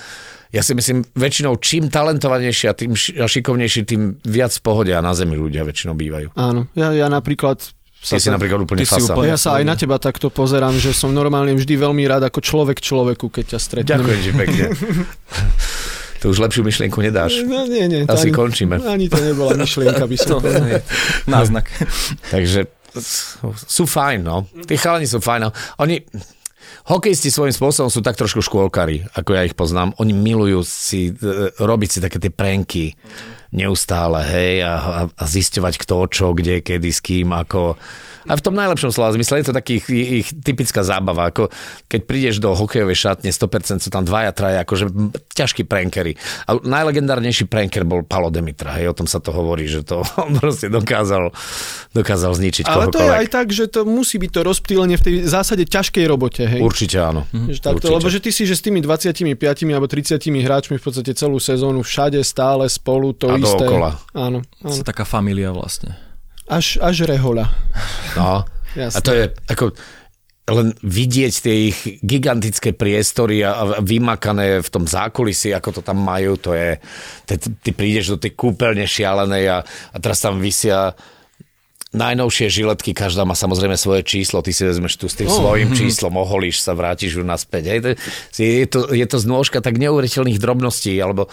Speaker 3: ja si myslím, väčšinou čím talentovanejší a tým a šikovnejší, tým viac v pohode a na zemi ľudia väčšinou bývajú.
Speaker 2: Áno, ja, ja napríklad...
Speaker 3: Ty si napríklad úplne
Speaker 1: ty si úplne-
Speaker 2: Ja sa aj na teba takto pozerám, že som normálne vždy veľmi rád ako človek človeku, keď ťa stretnem.
Speaker 3: Ďakujem ti pekne. *laughs* to už lepšiu myšlienku nedáš.
Speaker 2: No, nie, nie.
Speaker 3: Asi
Speaker 2: ani,
Speaker 3: končíme.
Speaker 2: Ani to nebola myšlienka, by som
Speaker 1: je náznak.
Speaker 3: Takže sú fajn, no. Tí chalani sú fajn. No. Oni, hokejisti svojím spôsobom sú tak trošku škôlkari, ako ja ich poznám. Oni milujú si, e, robiť si také tie pranky neustále, hej, a, a, zisťovať kto, čo, kde, kedy, s kým, ako... A v tom najlepšom slova zmysle je to taký ich, ich typická zábava, ako keď prídeš do hokejovej šatne, 100% sú tam dvaja, traja, akože ťažkí prankery. A najlegendárnejší pranker bol Palo Demitra, hej, o tom sa to hovorí, že to *laughs* on proste dokázal, dokázal zničiť
Speaker 2: Ale to je
Speaker 3: kohokoľvek.
Speaker 2: aj tak, že to musí byť to rozptýlenie v tej zásade ťažkej robote, hej.
Speaker 3: Určite áno.
Speaker 2: Že takto,
Speaker 3: Určite.
Speaker 2: lebo že ty si, že s tými 25 alebo 30 hráčmi v podstate celú sezónu všade stále spolu to isté.
Speaker 3: dookola.
Speaker 2: Áno,
Speaker 1: To je
Speaker 2: áno.
Speaker 1: taká familia vlastne.
Speaker 2: Až, až rehoľa.
Speaker 3: No.
Speaker 2: Jasné.
Speaker 3: A to je ako len vidieť tie ich gigantické priestory a vymakané v tom zákulisí, ako to tam majú, to je, ty, ty prídeš do tej kúpeľne šialenej a, a teraz tam vysia najnovšie žiletky, každá má samozrejme svoje číslo, ty si vezmeš tu s tým
Speaker 2: Oh.
Speaker 3: svojím číslom, oholíš sa, vrátiš ju naspäť. Hej, to, je, to, je to znôžka tak neuveriteľných drobností, alebo,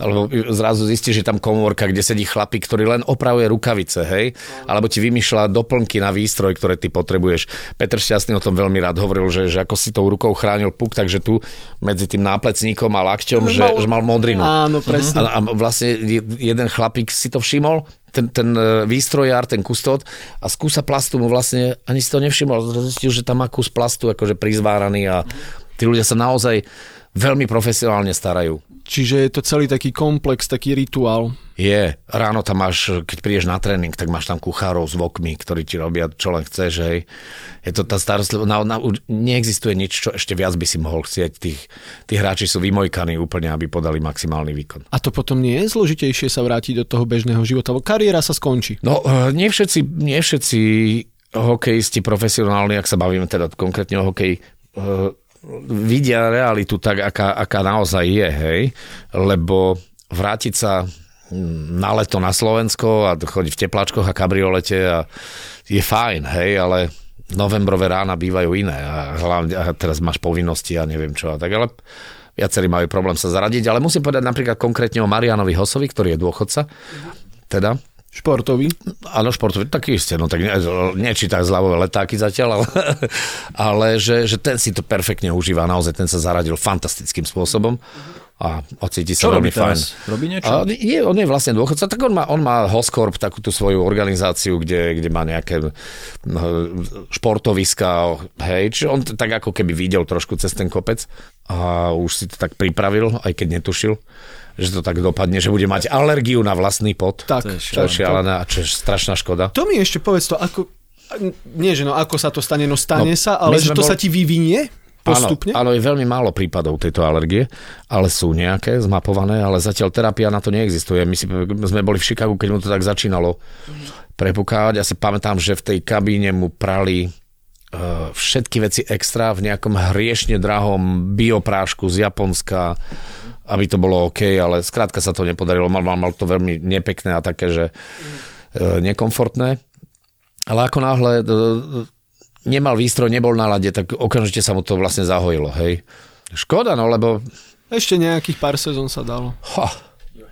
Speaker 3: alebo zrazu zistíš, že tam komórka, kde sedí chlapík, ktorý len opravuje rukavice, hej, alebo ti vymýšľa doplnky na výstroj, ktoré ty potrebuješ. Petr Šťastný o tom veľmi rád hovoril, že, že ako si tou rukou chránil puk, takže tu medzi tým náplecníkom a lakťom, že,
Speaker 2: Mal-
Speaker 3: že mal modrinu.
Speaker 2: Áno, presne.
Speaker 3: A, a vlastne je- jeden chlapík si to všimol, ten, ten e, výstrojár, ten kustód a z kúsa plastu mu vlastne ani si to nevšimol. Zistil, že tam má kus plastu akože prizváraný a tí ľudia sa naozaj veľmi profesionálne starajú.
Speaker 2: Čiže je to celý taký komplex, taký rituál.
Speaker 3: Je. Ráno tam máš, keď prídeš na tréning, tak máš tam kuchárov s vokmi, ktorí ti robia čo len chceš, hej. Je to tá starostlivosť. Na, na, neexistuje nič, čo ešte viac by si mohol chcieť. Tých, tí hráči sú vymojkaní úplne, aby podali maximálny výkon.
Speaker 2: A to potom nie je zložitejšie sa vrátiť do toho bežného života, lebo kariéra sa skončí.
Speaker 3: No, eh, nie všetci, nie všetci hokejisti profesionálni, ak sa bavíme teda konkrétne o hokeji, eh, vidia realitu tak, aká, aká naozaj je, hej, lebo vrátiť sa na leto na Slovensko a chodiť v tepláčkoch a kabriolete a je fajn, hej, ale novembrové rána bývajú iné a, hlavne, a teraz máš povinnosti a neviem čo a tak, ale viacerí majú problém sa zaradiť, ale musím povedať napríklad konkrétne o Marianovi Hosovi, ktorý je dôchodca, teda,
Speaker 2: Športový?
Speaker 3: Áno, športový, tak isté, no tak ne, nečítaj zľavové letáky zatiaľ, ale, *laughs* ale že, že ten si to perfektne užíva, naozaj ten sa zaradil fantastickým spôsobom a ocíti sa
Speaker 1: Čo
Speaker 3: veľmi fajn.
Speaker 1: Robí niečo?
Speaker 3: A je, on je vlastne dôchodca, tak on má, on má Hoscorp, takúto svoju organizáciu, kde, kde má nejaké no, športoviska, hej, čiže on tak ako keby videl trošku cez ten kopec a už si to tak pripravil, aj keď netušil, že to tak dopadne, že bude mať alergiu na vlastný pot.
Speaker 2: Tak.
Speaker 1: To je
Speaker 3: Čo a čo strašná škoda.
Speaker 2: To mi ešte povedz to, ako... Nie, že no ako sa to stane, no stane
Speaker 3: No,
Speaker 2: sa, ale že to
Speaker 3: bol-
Speaker 2: sa ti vyvinie postupne?
Speaker 3: Áno, áno, je veľmi málo prípadov tejto alergie, ale sú nejaké zmapované, ale zatiaľ terapia na to neexistuje. My si, sme boli v Chicagu, keď mu to tak začínalo prepukávať. Ja si pamätám, že v tej kabíne mu prali všetky veci extra v nejakom hriešne drahom bioprášku z Japonska, aby to bolo OK, ale skrátka sa to nepodarilo. Mal, mal, mal to veľmi nepekné a také, že uh, nekomfortné. Ale ako náhle uh, nemal výstroj, nebol na lade, tak okamžite sa mu to vlastne zahojilo, hej. Škoda, no, lebo
Speaker 2: Ešte nejakých pár sezón sa dalo.
Speaker 3: ha,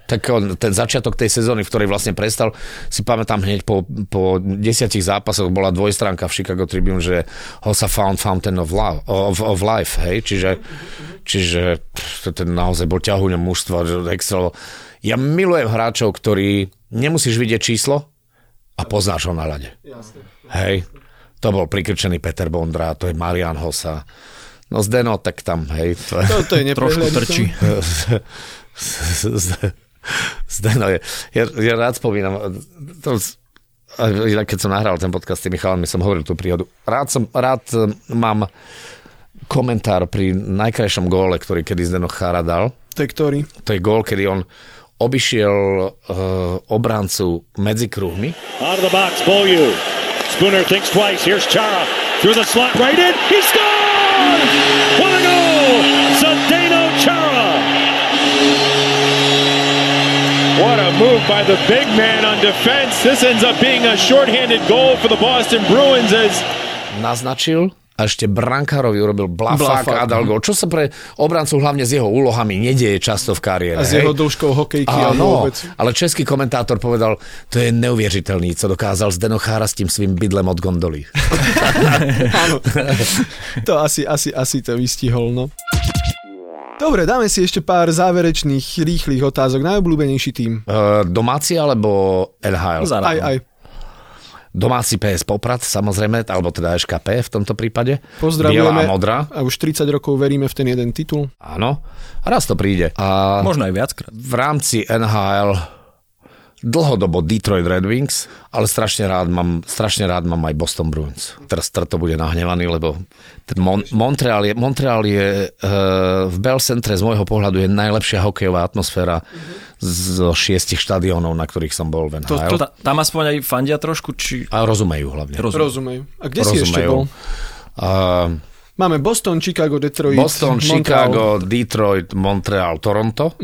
Speaker 3: tak on, ten začiatok tej sezóny, v ktorej vlastne prestal, si pamätám hneď po, po desiatich zápasoch bola dvojstránka v Chicago Tribune, že Hossa found fountain of, love, of, of life, hej, čiže, čiže pff, ten naozaj bol ťahuňom mužstva, že Excel. Ja milujem hráčov, ktorí nemusíš vidieť číslo a poznáš ho na ľade. Hej, to bol prikrčený Peter Bondra, to je Marian Hossa. No Zdeno, tak tam, hej. To,
Speaker 2: To, to je
Speaker 1: Trošku trčí. *laughs* *laughs* *laughs*
Speaker 3: Zdeno je. Ja, ja rád spomínam, to, keď som nahral ten podcast s tými chalami, som hovoril tú príhodu. Rád, som, rád mám komentár pri najkrajšom góle, ktorý kedy Zdeno Chára dal.
Speaker 2: To je ktorý?
Speaker 3: To je gól, kedy on obišiel uh, obrancu medzi kruhmi
Speaker 5: Out of the box, Beaulieu. Spooner thinks twice. Here's Chara through the slot, right in. He scores! What a
Speaker 6: move by the big man on defense. This ends up being a shorthanded goal for the Boston Bruins as
Speaker 3: naznačil a ešte brankárovi urobil blafák
Speaker 2: Blafák,
Speaker 3: a dal gól. Čo sa pre obrancu hlavne s jeho úlohami nedieje často v kariére.
Speaker 2: A s jeho dĺžkou hokejky a
Speaker 3: Áno,
Speaker 2: vôbec.
Speaker 3: ale český komentátor povedal, to je neuvěřitelný, co dokázal Zdeno Chára s tím svým bydlem od gondoly. *laughs*
Speaker 2: Áno. To asi, asi, asi to vystihol, no. Dobre, dáme si ešte pár záverečných, rýchlych otázok. Najobľúbenejší tým.
Speaker 3: Uh, domáci alebo NHL?
Speaker 1: Za
Speaker 2: Aj, aj.
Speaker 3: Domáci PS Poprad, samozrejme, alebo teda SKP v tomto prípade.
Speaker 2: Pozdravujeme.
Speaker 3: Biela a modrá.
Speaker 2: A už 30 rokov veríme v ten jeden titul.
Speaker 3: Áno. Raz to príde. A
Speaker 1: Možno aj viackrát.
Speaker 3: v rámci NHL dlhodobo Detroit Red Wings, ale strašne rád mám, strašne rád mám aj Boston Bruins. Teraz Trto bude nahnevaný, lebo ten Mon- Montreal je, Montreal je uh, v Bell Centre z môjho pohľadu je najlepšia hokejová atmosféra zo šiestich štadiónov, na ktorých som bol v
Speaker 2: To-
Speaker 3: NHL.
Speaker 2: to-
Speaker 1: Ta, tam aspoň aj fandia trošku, či...
Speaker 3: A rozumejú hlavne.
Speaker 1: Rozumiem.
Speaker 2: Rozumejú. A kde si ešte bol?
Speaker 3: Uh,
Speaker 2: Máme Boston, Chicago, Detroit,
Speaker 3: Boston,
Speaker 2: Montreal.
Speaker 3: Chicago, Detroit, Montreal, Toronto.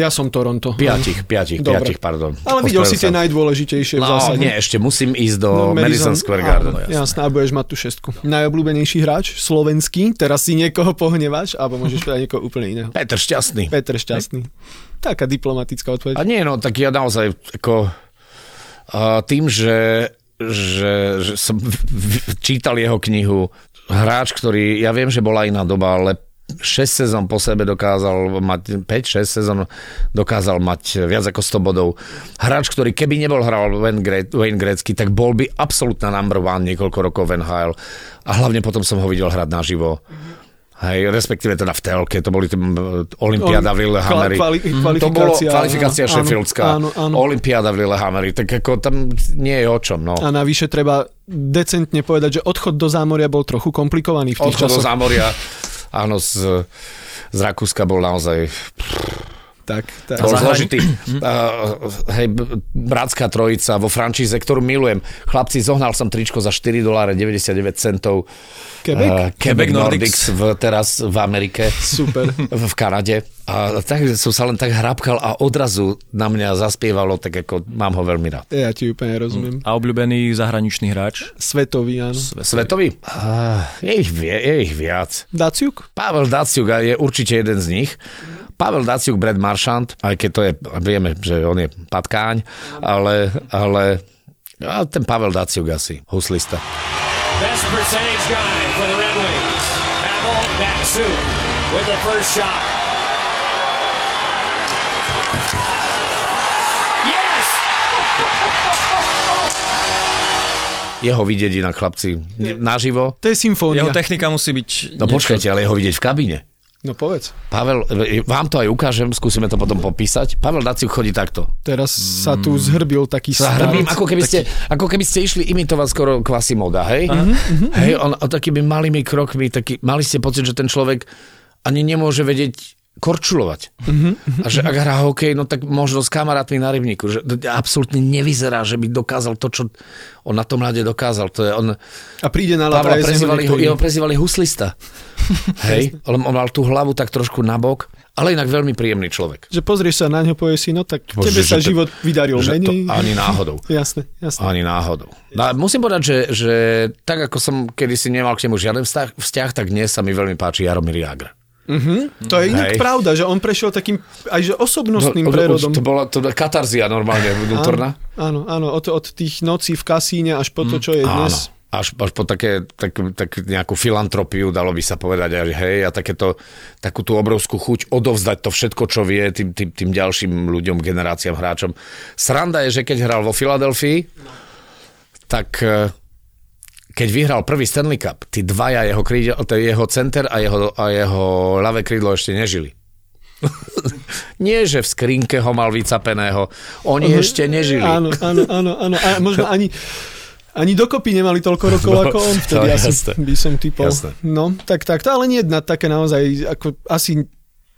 Speaker 2: Ja som Toronto.
Speaker 3: Piatich, piatich,
Speaker 2: Dobre.
Speaker 3: piatich, pardon.
Speaker 2: Ale videl si tie najdôležitejšie v
Speaker 3: No,
Speaker 2: zásade.
Speaker 3: nie, ešte musím ísť do Madison, Square Garden.
Speaker 2: Áno, jasné, a budeš mať tú šestku. Najobľúbenejší hráč, slovenský, teraz si niekoho pohneváš, alebo môžeš povedať niekoho úplne iného.
Speaker 3: Peter Šťastný.
Speaker 2: Peter Šťastný. Taká diplomatická odpoveď.
Speaker 3: A nie, no, tak ja naozaj ako uh, tým, že, že, že som čítal jeho knihu hráč, ktorý, ja viem, že bola iná doba, ale 6 sezón po sebe dokázal mať, 5-6 sezón dokázal mať viac ako 100 bodov. Hráč, ktorý keby nebol hral Wayne, Gre- Wayne Gretzky, tak bol by absolútna number one niekoľko rokov v NHL. A hlavne potom som ho videl hrať naživo. Hej, respektíve teda v telke, to boli tým Olympiáda v Lillehammeri.
Speaker 2: Kvali, kvalifikácia,
Speaker 3: to bolo kvalifikácia
Speaker 2: áno,
Speaker 3: Sheffieldská,
Speaker 2: áno, áno.
Speaker 3: Olympiáda v Lillehammeri, tak ako tam nie je o čom. No.
Speaker 2: A navyše treba decentne povedať, že odchod do zámoria bol trochu komplikovaný v tých
Speaker 3: Odchod do
Speaker 2: časoch.
Speaker 3: zámoria, áno, z, z Rakúska bol naozaj
Speaker 2: Tak, tak.
Speaker 3: bol
Speaker 1: zahrani-
Speaker 3: zložitý. *clears throat* Uh, hej, bratská trojica vo frančíze, ktorú milujem. Chlapci, zohnal som tričko za 4 doláre 99 centov.
Speaker 2: Quebec?
Speaker 3: Uh, Quebec
Speaker 1: Quebec
Speaker 3: Nordics,
Speaker 1: Nordics.
Speaker 3: v, teraz v Amerike.
Speaker 2: Super. *laughs*
Speaker 3: v Kanade. A tak som sa len tak hrabkal a odrazu na mňa zaspievalo, tak ako mám ho veľmi rád.
Speaker 2: Ja ti úplne rozumiem.
Speaker 1: A obľúbený zahraničný hráč?
Speaker 2: Svetový, áno.
Speaker 3: Svetový? Uh, je, ich, je ich viac.
Speaker 2: Daciuk?
Speaker 3: Pavel Daciuk je určite jeden z nich. Pavel Daciuk, Brad Marchand, aj keď to je, vieme, že on je patkáň, ale, ale a ten Pavel Daciuk asi, huslista.
Speaker 7: Best percentage guy for the Red Wings. Pavel Datsuk with the first shot. Yes!
Speaker 3: Jeho vidieť inak chlapci naživo.
Speaker 2: To je symfónia.
Speaker 1: Jeho technika musí byť...
Speaker 3: No počkajte, ale jeho vidieť v kabíne.
Speaker 2: No povedz.
Speaker 3: Pavel, vám to aj ukážem, skúsime to potom popísať. Pavel Daciuk chodí takto.
Speaker 2: Teraz sa tu zhrbil taký
Speaker 3: Zahrbím,
Speaker 2: starec.
Speaker 3: ako keby, ste, ako keby ste išli imitovať skoro Quasimoda, hej? Uh-huh. Hej, on a takými malými krokmi, taký, mali ste pocit, že ten človek ani nemôže vedieť korčulovať. Uh-huh. A že ak hrá hokej, no tak možno s kamarátmi na rybníku. Že to absolútne nevyzerá, že by dokázal to, čo on na tom ľade dokázal. To je on...
Speaker 2: A príde na
Speaker 3: Pavla prezývali, ho, jeho prezývali huslista. *laughs* Hej, on, on mal tú hlavu tak trošku nabok, ale inak veľmi príjemný človek.
Speaker 2: Že pozrieš sa na ňo, povieš si, no tak
Speaker 3: Bože,
Speaker 2: tebe sa
Speaker 3: to-
Speaker 2: život vydaril
Speaker 3: že to ani náhodou. *laughs*
Speaker 2: Jasné, jasné.
Speaker 3: Ani náhodou. No, musím povedať, že, že tak ako som kedysi nemal k nemu žiaden vzťah, vzťah tak dnes sa mi veľmi páči Jaromír Jagr.
Speaker 2: To je inak
Speaker 3: Hej.
Speaker 2: pravda, že on prešiel takým aj že osobnostným
Speaker 3: to-
Speaker 2: prerodom.
Speaker 3: To bola to katarzia normálne vnútorná.
Speaker 2: Áno, áno, od, od tých nocí v kasíne až po to, čo je
Speaker 3: Áno.
Speaker 2: dnes.
Speaker 3: Až, až po také, tak, tak nejakú filantropiu, dalo by sa povedať, aj, hej, a takéto, takú tú obrovskú chuť odovzdať to všetko, čo vie tým, tým, tým ďalším ľuďom, generáciám, hráčom. Sranda je, že keď hral vo Filadelfii, tak eh, keď vyhral prvý Stanley Cup, tí dvaja jeho, krídel, to je jeho center a jeho, a jeho ľavé krídlo ešte nežili. *laughs* Nie, že v skrinke ho mal vycapeného. Oni ešte nežili.
Speaker 2: Áno, áno, áno, áno. A možno *laughs* ani, ani dokopy nemali toľko rokov
Speaker 3: No,
Speaker 2: ako on vtedy, asi
Speaker 3: jasné.
Speaker 2: by som typol.
Speaker 3: Jasné.
Speaker 2: No, tak, tak, to ale nie na také naozaj, ako asi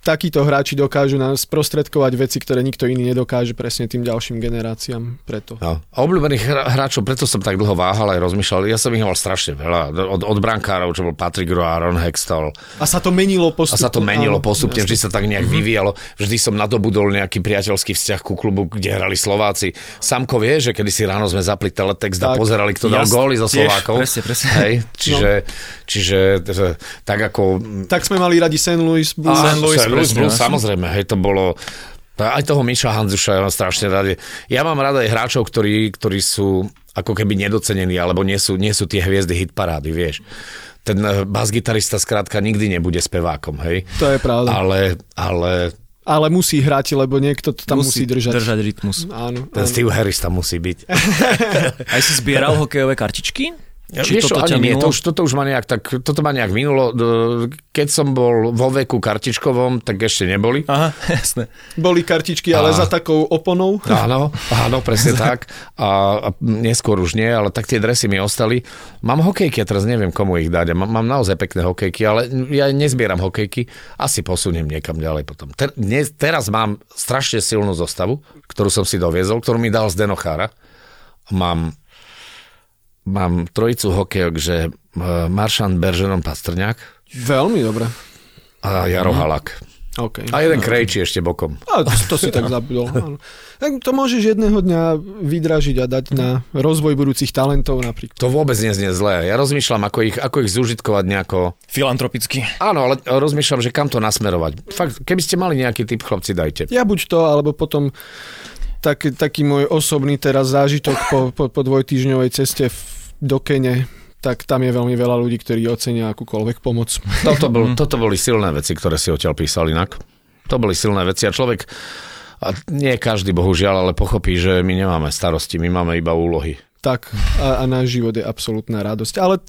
Speaker 2: takíto hráči dokážu nám sprostredkovať veci, ktoré nikto iný nedokáže presne tým ďalším generáciám. Preto.
Speaker 3: No. A obľúbených hráčov, preto som tak dlho váhal aj rozmýšľal. Ja som ich mal strašne veľa. Od, od brankárov, čo bol Patrick Roy, Aaron Hextall.
Speaker 2: A sa to menilo
Speaker 3: A
Speaker 2: postupne.
Speaker 3: sa to menilo postupne, vždy sa tak nejak vyvíjalo. Vždy som nadobudol nejaký priateľský vzťah ku klubu, kde hrali Slováci. Samko vie, že kedy si ráno sme zapli teletext a
Speaker 2: Tak.
Speaker 3: pozerali, kto dal góly za Slovákov.
Speaker 1: presne, presne.
Speaker 3: Hej, čiže, čiže t- tak ako
Speaker 2: Tak sme mali radi St. Louis Blues.
Speaker 1: St. Louis,
Speaker 3: Louis
Speaker 1: presne,
Speaker 3: Blues,
Speaker 1: jasne.
Speaker 3: samozrejme, hej, to bolo... Aj toho Miša Hanzuša ja mám strašne rád. Ja mám rád aj hráčov, ktorí, ktorí sú ako keby nedocenení, alebo nie sú, nie sú tie hviezdy hitparády, vieš. Ten eh, bas-gitarista skrátka nikdy nebude spevákom, hej.
Speaker 2: To je pravda.
Speaker 3: Ale, ale
Speaker 2: Ale musí hrať, lebo niekto to tam musí, držať.
Speaker 1: držať rytmus.
Speaker 2: Áno,
Speaker 3: ten
Speaker 2: áno.
Speaker 3: Steve Harris tam musí byť. *laughs*
Speaker 1: Aj si zbieral hokejové kartičky?
Speaker 3: Ja, vieš
Speaker 1: toto ťa
Speaker 3: nie, to už, toto už ma nejak tak, toto ma nejak minulo. Keď som bol vo veku kartičkovom, tak ešte neboli.
Speaker 1: Aha, *laughs* jasné.
Speaker 2: Boli kartičky, ale
Speaker 3: A-
Speaker 2: za takou oponou.
Speaker 3: Áno, áno, presne *laughs* tak. A, a neskôr už nie, ale tak tie dresy mi ostali. Mám hokejky, ja teraz neviem, komu ich dať. Mám, mám naozaj pekné hokejky, ale ja nezbieram hokejky. Asi posuniem niekam ďalej potom. Ter, dnes, teraz mám strašne silnú zostavu, ktorú som si doviezol, ktorú mi dal Zdeno Chára. Mám, mám trojicu hokejok, že e, Maršan Berženon Pastrňák
Speaker 2: Veľmi dobre.
Speaker 3: a Jaro Halak.
Speaker 2: Okay.
Speaker 3: A jeden krejči ešte bokom.
Speaker 2: A to, to si tak zabudol. *laughs* Áno. Tak to môžeš jedného dňa vydražiť a dať na rozvoj budúcich talentov napríklad.
Speaker 3: To vôbec neznie zlé. Ja rozmýšľam, ako ich, ako ich zúžitkovať nejako
Speaker 1: Filantropicky.
Speaker 3: Áno, ale rozmýšľam, že kam to nasmerovať. Fakt, keby ste mali nejaký typ, chlapci, dajte.
Speaker 2: Ja buď to, alebo potom tak, taký môj osobný teraz zážitok po, po, po dvojtýždňovej ceste v, do Kene, tak tam je veľmi veľa ľudí, ktorí ocenia akúkoľvek pomoc.
Speaker 3: Toto, bol, toto boli silné veci, ktoré si odtiaľ písal inak. To boli silné veci a človek, a nie každý bohužiaľ, ale pochopí, že my nemáme starosti, my máme iba úlohy.
Speaker 2: Tak a, a náš život je absolútna radosť. Ale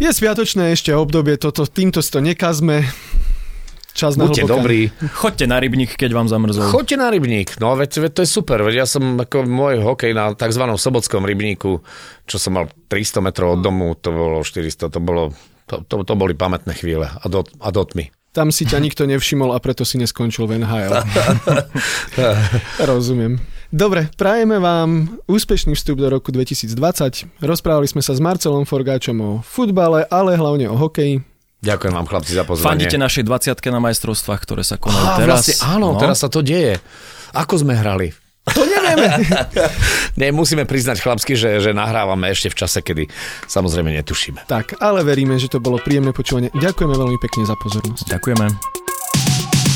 Speaker 2: Je sviatočné ešte obdobie, toto, týmto si to nekazme. Čas na
Speaker 3: Buďte dobrí.
Speaker 1: Choďte na rybník, keď vám zamrzol.
Speaker 3: Choďte na rybník, no veď, veď to je super, veď ja som ako môj hokej na tzv. sobotskom rybníku, čo som mal 300 metrov od domu, to bolo 400, to bolo, to, to, to boli pamätné chvíle a do, a do tmy.
Speaker 2: Tam si ťa nikto nevšimol a preto si neskončil v NHL. *laughs* Rozumiem. Dobre, prajeme vám úspešný vstup do roku 2020. Rozprávali sme sa s Marcelom Forgáčom o futbale, ale hlavne o hokeji.
Speaker 3: Ďakujem vám chlapci za pozvanie.
Speaker 1: Fandíte našej 20 na majstrovstvách, ktoré sa konajú
Speaker 3: Á,
Speaker 1: teraz.
Speaker 3: vlastne, áno,
Speaker 1: no.
Speaker 3: teraz sa to deje. Ako sme hrali?
Speaker 2: To nevieme. *laughs*
Speaker 3: Nie, musíme priznať chlapsky, že, že nahrávame ešte v čase, kedy samozrejme netušíme.
Speaker 2: tak, ale veríme, že to bolo príjemné počúvanie. Ďakujeme veľmi pekne za pozornosť.
Speaker 1: Ďakujeme.